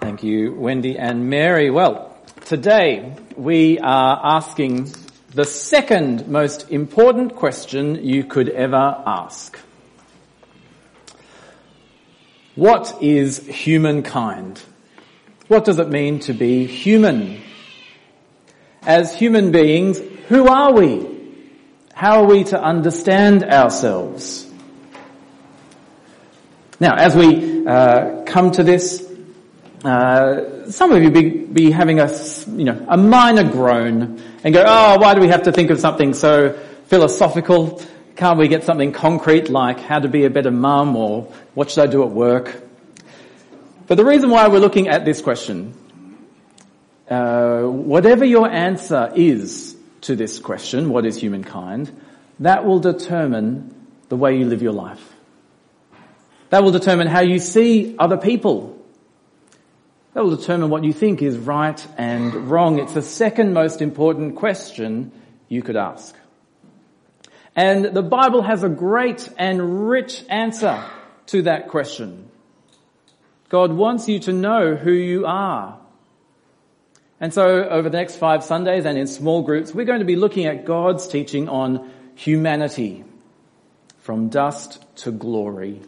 Thank you, Wendy and Mary. Well, today we are asking the second most important question you could ever ask. What is humankind? What does it mean to be human? As human beings, who are we? How are we to understand ourselves? Now, as we uh, come to this, uh, some of you be, be having a, you know, a minor groan and go, oh, why do we have to think of something so philosophical? Can't we get something concrete like how to be a better mum or what should I do at work? But the reason why we're looking at this question, uh, whatever your answer is to this question, what is humankind, that will determine the way you live your life. That will determine how you see other people that will determine what you think is right and wrong. It's the second most important question you could ask. And the Bible has a great and rich answer to that question. God wants you to know who you are. And so over the next five Sundays and in small groups, we're going to be looking at God's teaching on humanity from dust to glory.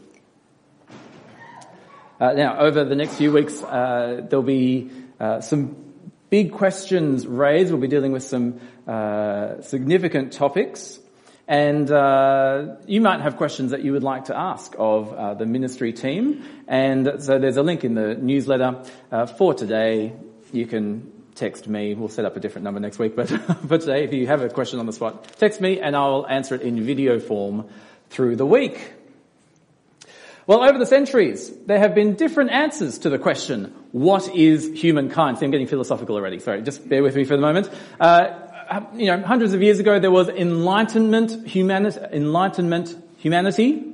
Uh, now, over the next few weeks, uh, there'll be uh, some big questions raised. We'll be dealing with some uh, significant topics. And uh, you might have questions that you would like to ask of uh, the ministry team. And so there's a link in the newsletter for today. You can text me. We'll set up a different number next week. But for today, if you have a question on the spot, text me and I'll answer it in video form through the week. Well, over the centuries, there have been different answers to the question, what is humankind? See, I'm getting philosophical already. Sorry, just bear with me for the moment. Uh, you know, hundreds of years ago, there was enlightenment, humanity, enlightenment humanity,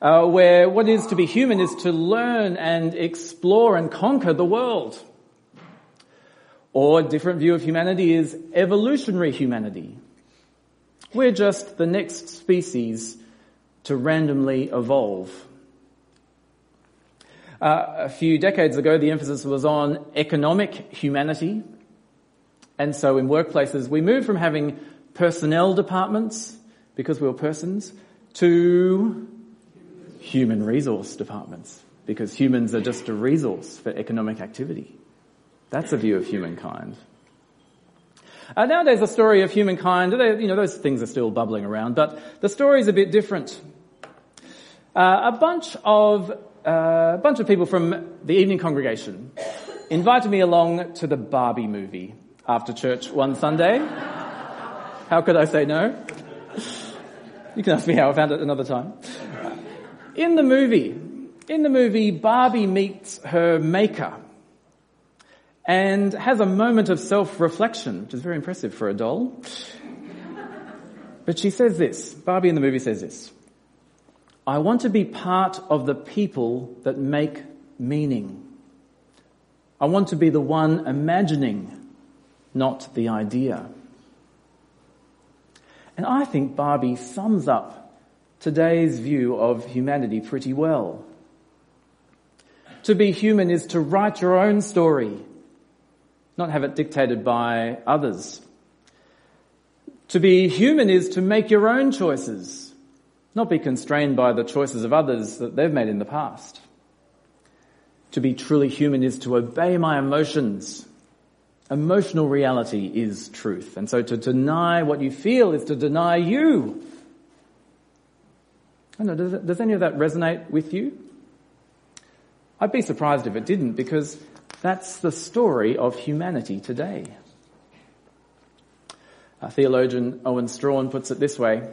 uh, where what is to be human is to learn and explore and conquer the world. Or a different view of humanity is evolutionary humanity. We're just the next species to randomly evolve. Uh, a few decades ago, the emphasis was on economic humanity. And so in workplaces, we moved from having personnel departments, because we were persons, to human resource departments, because humans are just a resource for economic activity. That's a view of humankind. Uh, nowadays, the story of humankind, you know, those things are still bubbling around, but the story is a bit different. Uh, a bunch of a bunch of people from the evening congregation invited me along to the Barbie movie after church one Sunday. How could I say no? You can ask me how I found it another time. In the movie, in the movie, Barbie meets her maker and has a moment of self-reflection, which is very impressive for a doll. But she says this, Barbie in the movie says this, I want to be part of the people that make meaning. I want to be the one imagining, not the idea. And I think Barbie sums up today's view of humanity pretty well. To be human is to write your own story, not have it dictated by others. To be human is to make your own choices not be constrained by the choices of others that they've made in the past. To be truly human is to obey my emotions. Emotional reality is truth. And so to deny what you feel is to deny you. I know, does, does any of that resonate with you? I'd be surprised if it didn't because that's the story of humanity today. theologian Owen Strachan puts it this way.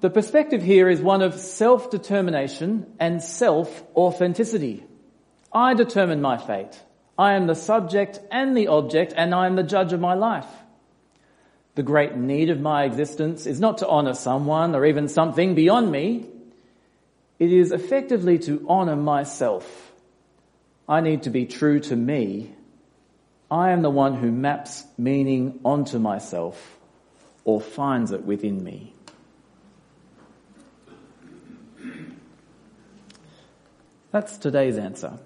The perspective here is one of self-determination and self-authenticity. I determine my fate. I am the subject and the object and I am the judge of my life. The great need of my existence is not to honor someone or even something beyond me. It is effectively to honor myself. I need to be true to me. I am the one who maps meaning onto myself or finds it within me. That's today's answer.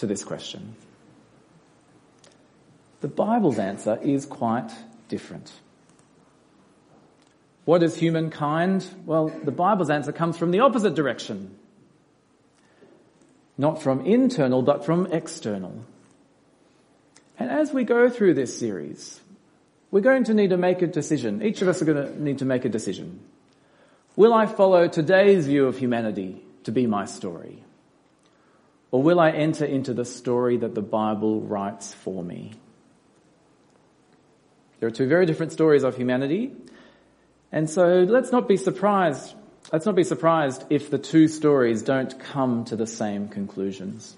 to this question? The Bible's answer is quite different. What is humankind? Well, the Bible's answer comes from the opposite direction. Not from internal, but from external. And as we go through this series, we're going to need to make a decision. Each of us are going to need to make a decision. Will I follow today's view of humanity to be my story? Or will I enter into the story that the Bible writes for me? There are two very different stories of humanity. And so let's not be surprised. Let's not be surprised if the two stories don't come to the same conclusions.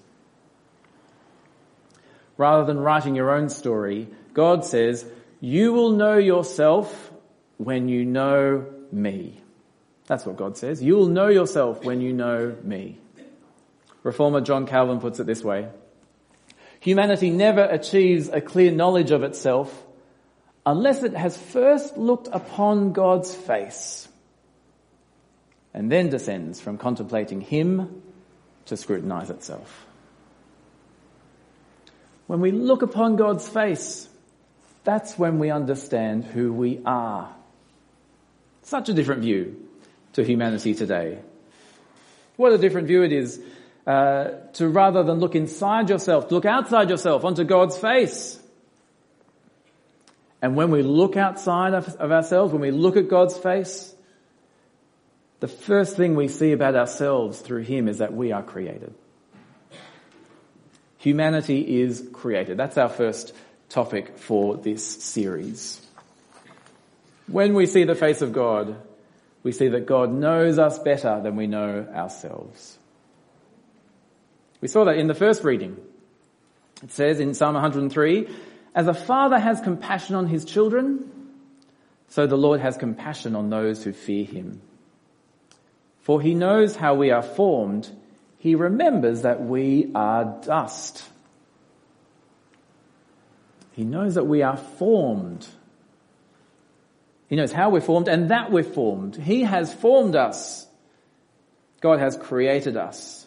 Rather than writing your own story, God says, you will know yourself when you know me. That's what God says. You will know yourself when you know me. Reformer John Calvin puts it this way. Humanity never achieves a clear knowledge of itself unless it has first looked upon God's face and then descends from contemplating Him to scrutinize itself. When we look upon God's face, that's when we understand who we are. Such a different view to humanity today. What a different view it is uh, to rather than look inside yourself, look outside yourself onto God's face. And when we look outside of, of ourselves, when we look at God's face, the first thing we see about ourselves through Him is that we are created. Humanity is created. That's our first topic for this series. When we see the face of God, we see that God knows us better than we know ourselves. We saw that in the first reading. It says in Psalm 103, as a father has compassion on his children, so the Lord has compassion on those who fear him. For he knows how we are formed. He remembers that we are dust. He knows that we are formed. He knows how we're formed and that we're formed. He has formed us. God has created us.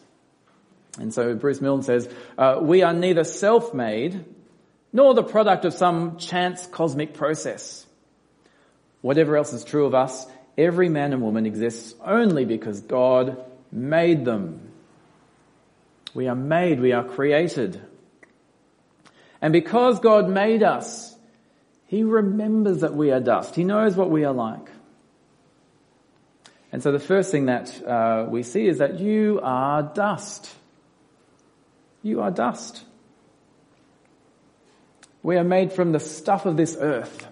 And so Bruce Milne says, uh, we are neither self-made nor the product of some chance cosmic process. Whatever else is true of us, every man and woman exists only because God made them. We are made, we are created. And because God made us, He remembers that we are dust. He knows what we are like. And so the first thing that uh, we see is that you are dust. You are dust. We are made from the stuff of this earth.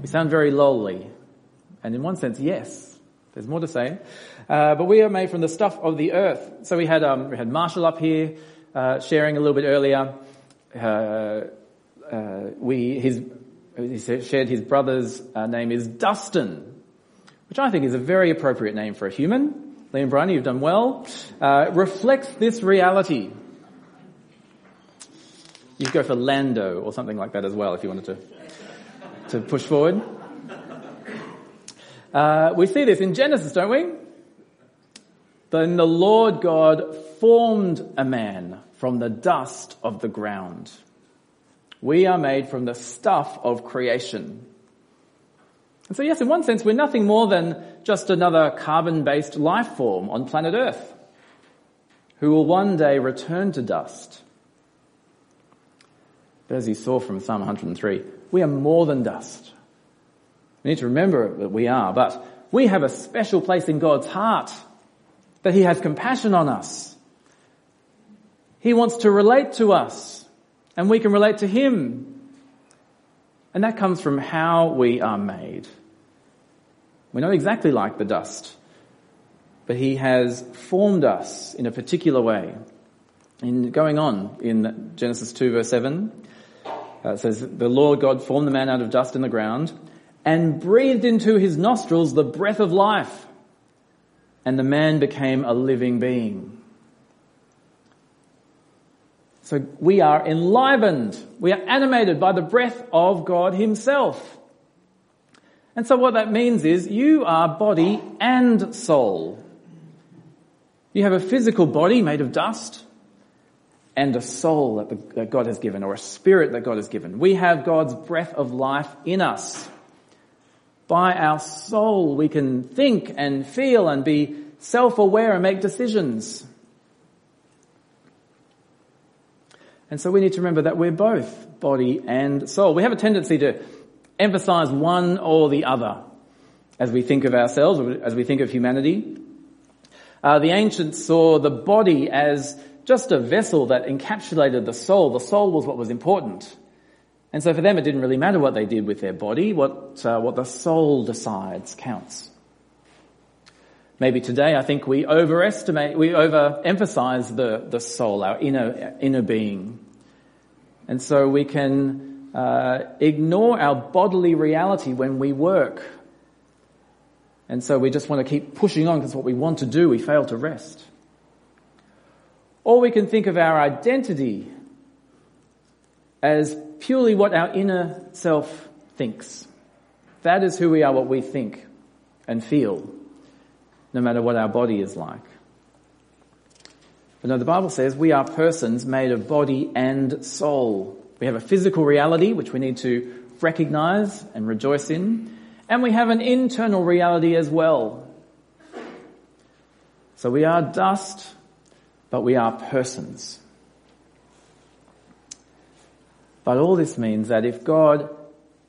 We sound very lowly. And in one sense, yes. There's more to say. Uh, but we are made from the stuff of the earth. So we had, um, we had Marshall up here, uh, sharing a little bit earlier. Uh, uh we, his, he shared his brother's uh, name is Dustin, which I think is a very appropriate name for a human. Liam Briney, you've done well. Uh, reflects this reality you could go for Lando or something like that as well if you wanted to, to push forward. Uh, we see this in Genesis, don't we? Then the Lord God formed a man from the dust of the ground. We are made from the stuff of creation. And so yes, in one sense, we're nothing more than just another carbon-based life form on planet Earth who will one day return to dust but as you saw from Psalm 103, we are more than dust. We need to remember that we are, but we have a special place in God's heart, that He has compassion on us. He wants to relate to us, and we can relate to Him. And that comes from how we are made. We're not exactly like the dust, but He has formed us in a particular way. In going on in Genesis 2 verse 7, uh, it says, the Lord God formed the man out of dust in the ground and breathed into his nostrils the breath of life. And the man became a living being. So we are enlivened. We are animated by the breath of God himself. And so what that means is you are body and soul. You have a physical body made of dust and a soul that, the, that God has given or a spirit that God has given. We have God's breath of life in us. By our soul, we can think and feel and be self-aware and make decisions. And so we need to remember that we're both body and soul. We have a tendency to emphasize one or the other as we think of ourselves, as we think of humanity. Uh, the ancients saw the body as just a vessel that encapsulated the soul. The soul was what was important. And so for them it didn't really matter what they did with their body. What, uh, what the soul decides counts. Maybe today I think we overestimate, we overemphasize the, the soul, our inner, inner being. And so we can uh, ignore our bodily reality when we work. And so we just want to keep pushing on because what we want to do, we fail to rest. Or we can think of our identity as purely what our inner self thinks. That is who we are, what we think and feel no matter what our body is like. But no, the Bible says we are persons made of body and soul. We have a physical reality which we need to recognize and rejoice in, and we have an internal reality as well. So we are dust, but we are persons. But all this means that if God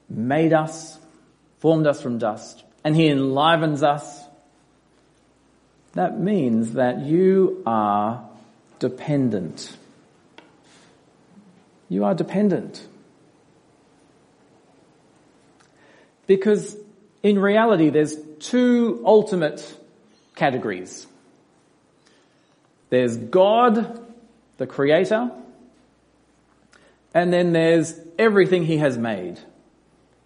made us, formed us from dust, and He enlivens us that means that you are dependent. You are dependent. Because in reality, there's two ultimate categories. There's God, the creator, and then there's everything he has made,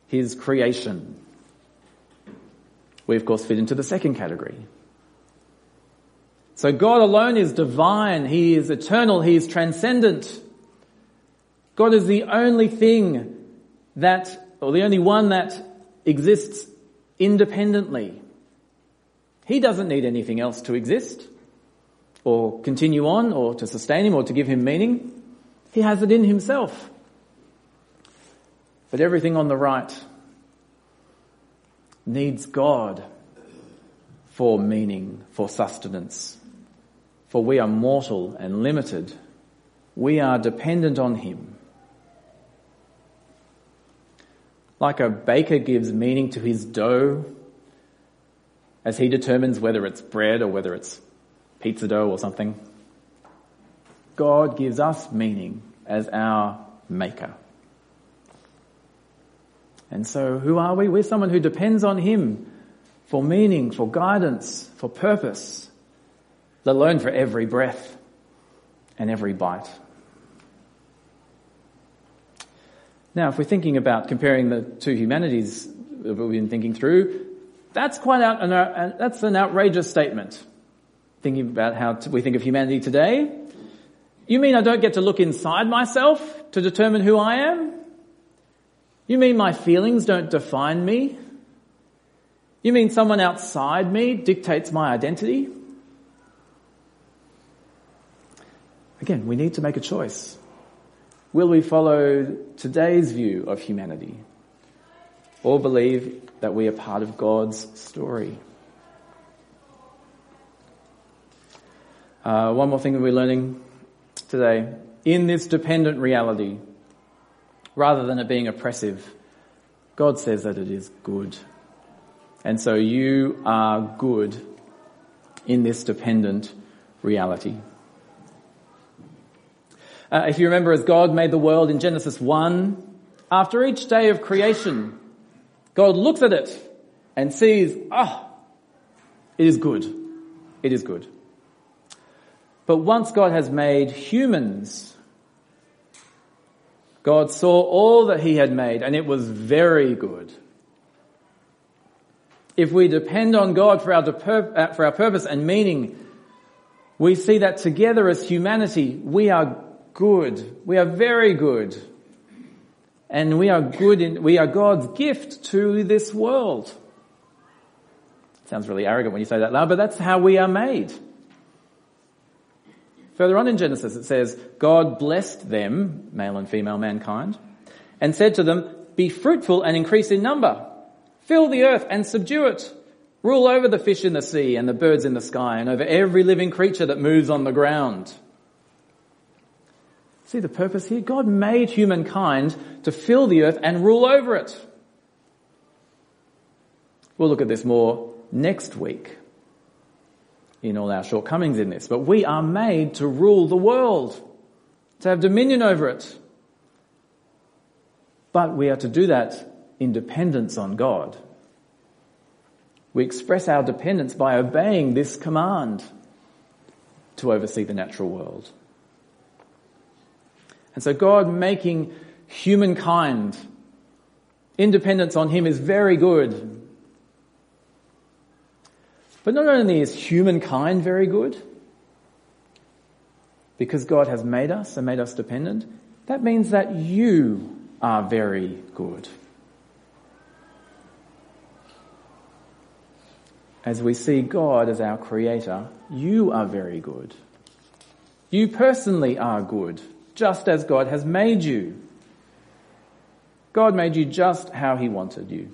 his creation. We of course fit into the second category. So God alone is divine. He is eternal. He is transcendent. God is the only thing that, or the only one that exists independently. He doesn't need anything else to exist or continue on or to sustain him or to give him meaning. He has it in himself. But everything on the right needs God for meaning, for sustenance for we are mortal and limited. We are dependent on Him. Like a baker gives meaning to his dough as he determines whether it's bread or whether it's pizza dough or something. God gives us meaning as our maker. And so who are we? We're someone who depends on Him for meaning, for guidance, for purpose let alone for every breath and every bite. Now, if we're thinking about comparing the two humanities that we've been thinking through, that's quite out, an, uh, that's an outrageous statement. Thinking about how we think of humanity today. You mean I don't get to look inside myself to determine who I am? You mean my feelings don't define me? You mean someone outside me dictates my identity? Again, we need to make a choice. Will we follow today's view of humanity or believe that we are part of God's story? Uh, one more thing that we're learning today. In this dependent reality, rather than it being oppressive, God says that it is good. And so you are good in this dependent reality. Uh, if you remember, as God made the world in Genesis 1, after each day of creation, God looks at it and sees, ah, oh, it is good. It is good. But once God has made humans, God saw all that he had made and it was very good. If we depend on God for our, uh, for our purpose and meaning, we see that together as humanity, we are good. We are very good. And we are good in, we are God's gift to this world. Sounds really arrogant when you say that loud, but that's how we are made. Further on in Genesis it says, God blessed them, male and female mankind, and said to them, be fruitful and increase in number. Fill the earth and subdue it. Rule over the fish in the sea and the birds in the sky and over every living creature that moves on the ground. See the purpose here? God made humankind to fill the earth and rule over it. We'll look at this more next week in all our shortcomings in this, but we are made to rule the world, to have dominion over it. But we are to do that in dependence on God. We express our dependence by obeying this command to oversee the natural world. And so God making humankind independence on Him is very good. But not only is humankind very good, because God has made us and made us dependent, that means that you are very good. As we see God as our creator, you are very good. You personally are good, just as God has made you. God made you just how he wanted you.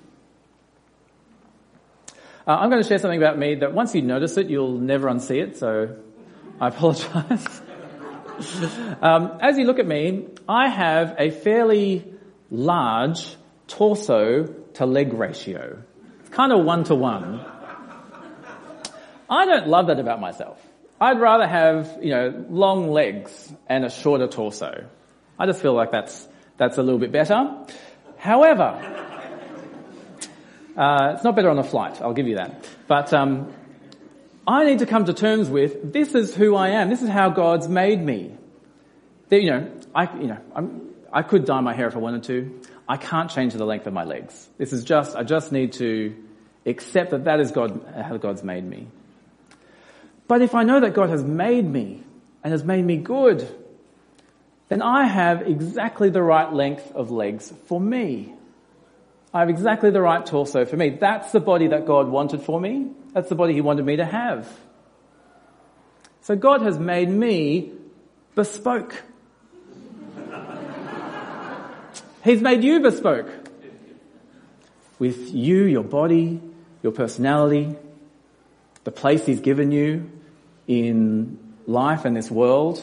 Uh, I'm going to share something about me that once you notice it, you'll never unsee it, so I apologize. um, as you look at me, I have a fairly large torso to leg ratio. It's kind of one to one. I don't love that about myself. I'd rather have, you know, long legs and a shorter torso. I just feel like that's, that's a little bit better. However, uh, it's not better on a flight, I'll give you that. But, um, I need to come to terms with, this is who I am. This is how God's made me. That, you know, I, you know, I'm, I could dye my hair if I wanted to. I can't change the length of my legs. This is just, I just need to accept that that is God, how God's made me. But if I know that God has made me and has made me good, then I have exactly the right length of legs for me. I have exactly the right torso for me. That's the body that God wanted for me. That's the body He wanted me to have. So God has made me bespoke. He's made you bespoke. With you, your body, your personality, the place He's given you in life and this world.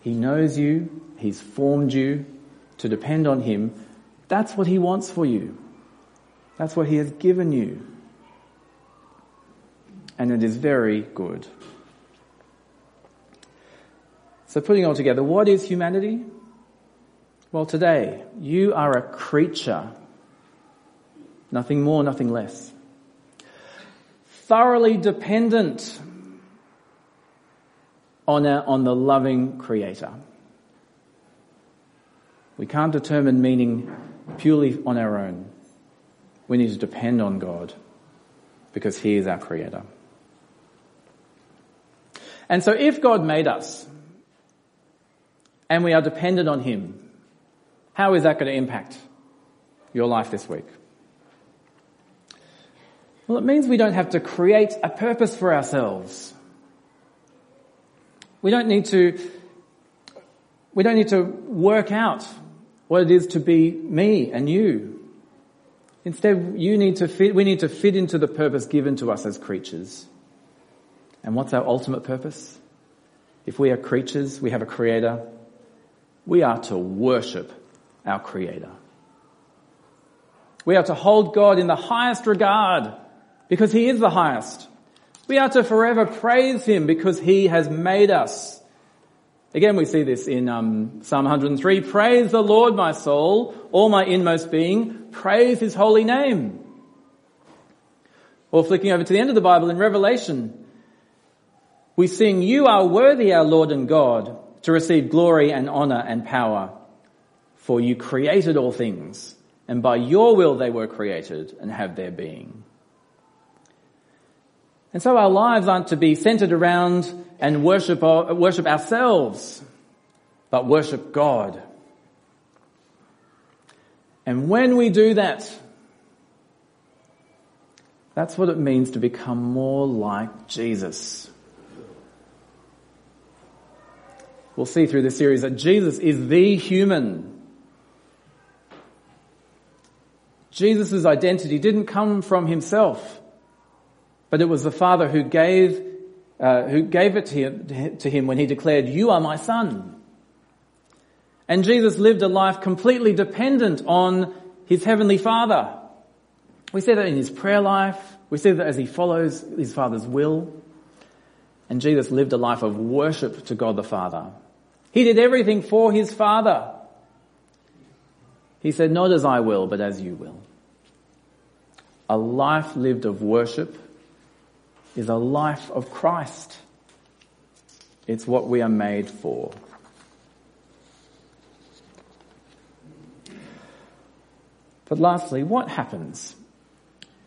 He knows you. He's formed you to depend on Him. That's what He wants for you. That's what He has given you. And it is very good. So putting all together, what is humanity? Well, today, you are a creature. Nothing more, nothing less. Thoroughly dependent on, our, on the loving Creator. We can't determine meaning purely on our own. We need to depend on God because He is our Creator. And so if God made us and we are dependent on Him, how is that going to impact your life this week? Well, it means we don't have to create a purpose for ourselves. We don't need to, we don't need to work out what it is to be me and you. Instead, you need to fit, we need to fit into the purpose given to us as creatures. And what's our ultimate purpose? If we are creatures, we have a creator, we are to worship our Creator. We are to hold God in the highest regard because He is the highest. We are to forever praise Him because He has made us. Again, we see this in um, Psalm 103. Praise the Lord, my soul, all my inmost being. Praise His holy name. Or flicking over to the end of the Bible in Revelation, we sing, You are worthy, our Lord and God, to receive glory and honor and power. For you created all things, and by your will they were created and have their being. And so our lives aren't to be centered around and worship, worship ourselves, but worship God. And when we do that, that's what it means to become more like Jesus. We'll see through this series that Jesus is the human. Jesus' identity didn't come from himself, but it was the Father who gave, uh, who gave it to him, to him when he declared, you are my son. And Jesus lived a life completely dependent on his heavenly Father. We see that in his prayer life. We see that as he follows his Father's will. And Jesus lived a life of worship to God the Father. He did everything for his Father. He said, not as I will, but as you will. A life lived of worship is a life of Christ. It's what we are made for. But lastly, what happens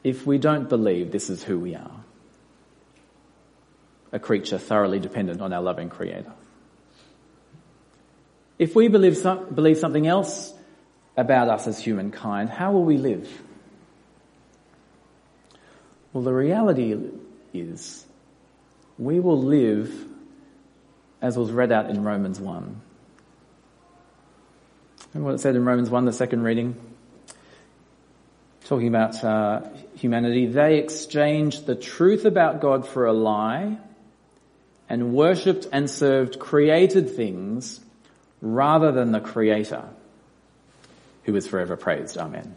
if we don't believe this is who we are? A creature thoroughly dependent on our loving Creator. If we believe, believe something else about us as humankind, how will we live? Well, the reality is we will live as was read out in Romans 1. Remember what it said in Romans 1, the second reading? talking about uh, humanity, they exchanged the truth about God for a lie and worshipped and served created things rather than the creator who is forever praised. Amen.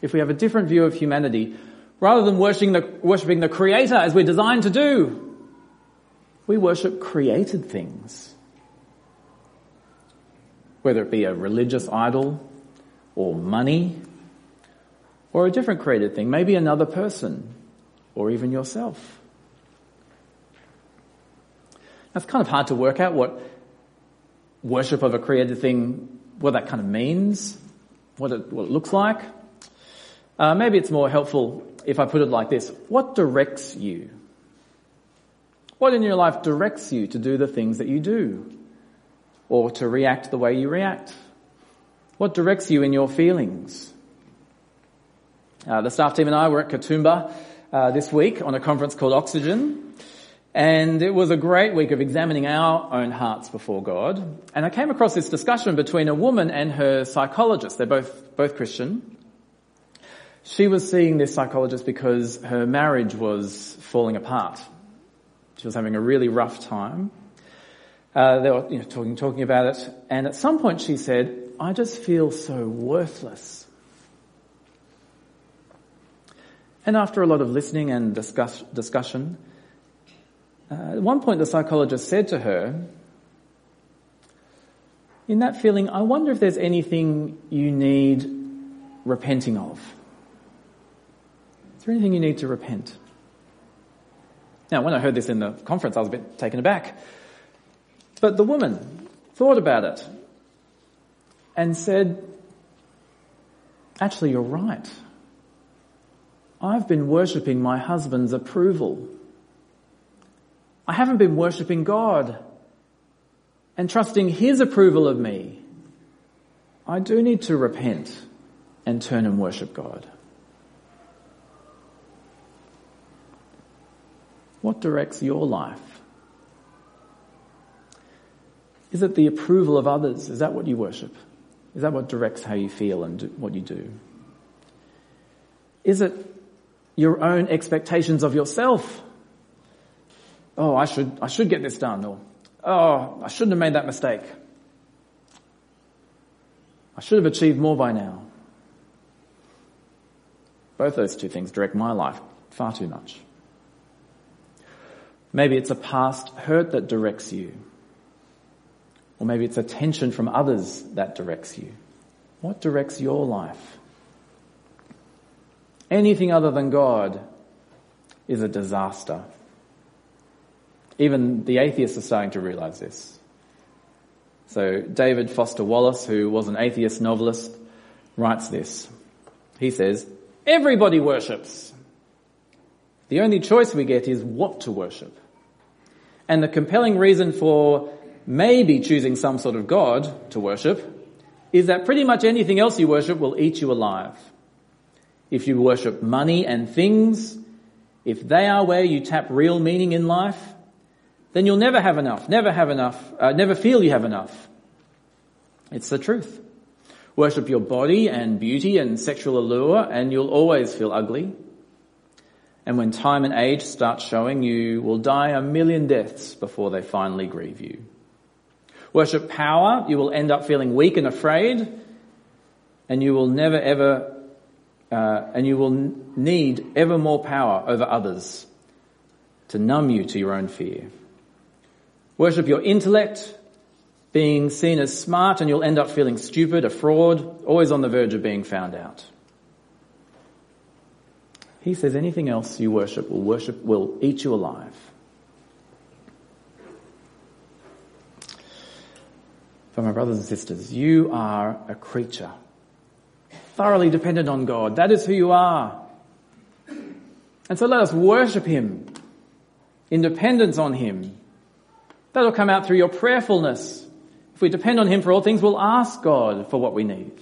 If we have a different view of humanity, rather than worshipping the, worshipping the creator as we're designed to do, we worship created things. Whether it be a religious idol, or money or a different created thing, maybe another person or even yourself. Now, it's kind of hard to work out what worship of a created thing, what that kind of means, what it, what it looks like. Uh, maybe it's more helpful if I put it like this. What directs you? What in your life directs you to do the things that you do? Or to react the way you react? What directs you in your feelings? Uh, the staff team and I were at Katoomba uh, this week on a conference called Oxygen. And it was a great week of examining our own hearts before God. And I came across this discussion between a woman and her psychologist. They're both, both Christian. She was seeing this psychologist because her marriage was falling apart. She was having a really rough time. Uh, they were you know, talking, talking about it. And at some point she said, I just feel so worthless. And after a lot of listening and discuss, discussion, uh, at one point the psychologist said to her, in that feeling, I wonder if there's anything you need repenting of. There anything you need to repent? Now, when I heard this in the conference, I was a bit taken aback. But the woman thought about it and said, actually, you're right. I've been worshipping my husband's approval. I haven't been worshipping God and trusting his approval of me. I do need to repent and turn and worship God. What directs your life? Is it the approval of others? Is that what you worship? Is that what directs how you feel and what you do? Is it your own expectations of yourself? Oh, I should, I should get this done or, oh, I shouldn't have made that mistake. I should have achieved more by now. Both those two things direct my life far too much. Maybe it's a past hurt that directs you. Or maybe it's attention from others that directs you. What directs your life? Anything other than God is a disaster. Even the atheists are starting to realize this. So David Foster Wallace, who was an atheist novelist, writes this. He says, everybody worships. The only choice we get is what to worship. And the compelling reason for maybe choosing some sort of God to worship, is that pretty much anything else you worship will eat you alive. If you worship money and things, if they are where you tap real meaning in life, then you'll never have enough, never have enough, uh, never feel you have enough. It's the truth. Worship your body and beauty and sexual allure and you'll always feel ugly. And when time and age start showing, you will die a million deaths before they finally grieve you. Worship power, you will end up feeling weak and afraid, and you will never ever, uh, and you will need ever more power over others to numb you to your own fear. Worship your intellect, being seen as smart and you'll end up feeling stupid, a fraud, always on the verge of being found out. He says anything else you worship will worship, will eat you alive. For my brothers and sisters, you are a creature thoroughly dependent on God. That is who you are. And so let us worship Him in dependence on Him That'll come out through your prayerfulness. If we depend on Him for all things, we'll ask God for what we need.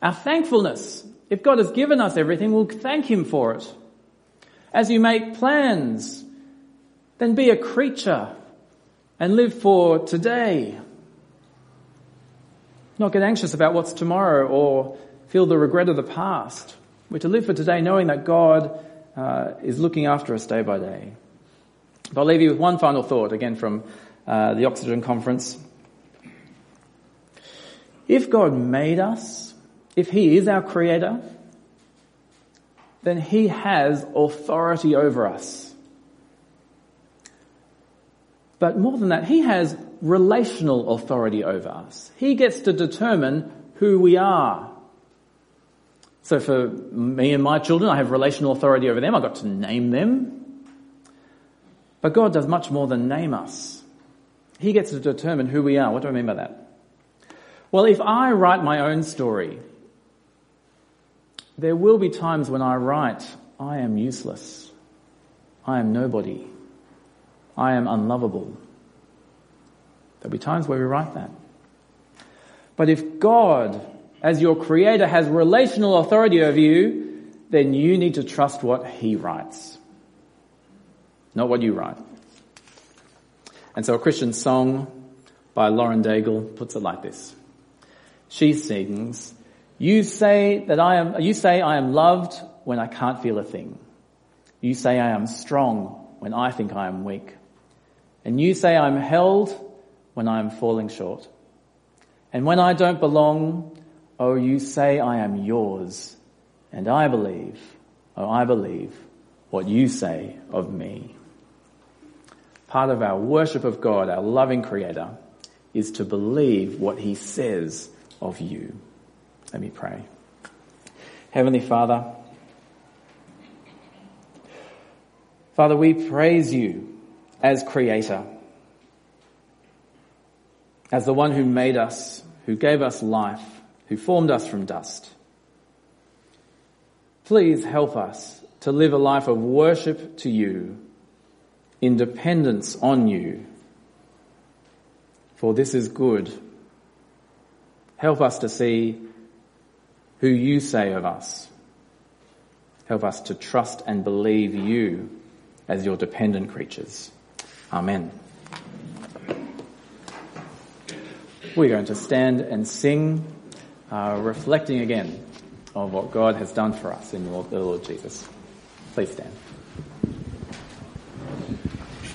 Our thankfulness. If God has given us everything, we'll thank Him for it. As you make plans, then be a creature and live for today. Not get anxious about what's tomorrow or feel the regret of the past. We're to live for today knowing that God uh, is looking after us day by day. But I'll leave you with one final thought, again from uh, the Oxygen Conference. If God made us, if He is our Creator, then He has authority over us. But more than that, He has relational authority over us. He gets to determine who we are. So for me and my children, I have relational authority over them. I got to name them. But God does much more than name us. He gets to determine who we are. What do I mean by that? Well, if I write my own story, there will be times when I write, I am useless. I am nobody. I am unlovable. There'll be times where we write that. But if God, as your creator, has relational authority over you, then you need to trust what he writes not what you write. And so a Christian song by Lauren Daigle puts it like this. She sings, you say that I am, you say I am loved when I can't feel a thing. You say I am strong when I think I am weak. And you say I'm held when I am falling short. And when I don't belong, oh, you say I am yours. And I believe, oh, I believe what you say of me. Part of our worship of God, our loving creator, is to believe what he says of you. Let me pray. Heavenly Father, Father, we praise you as creator, as the one who made us, who gave us life, who formed us from dust. Please help us to live a life of worship to you in dependence on you. For this is good. Help us to see who you say of us. Help us to trust and believe you as your dependent creatures. Amen. We're going to stand and sing, uh, reflecting again on what God has done for us in the Lord Jesus. Please stand.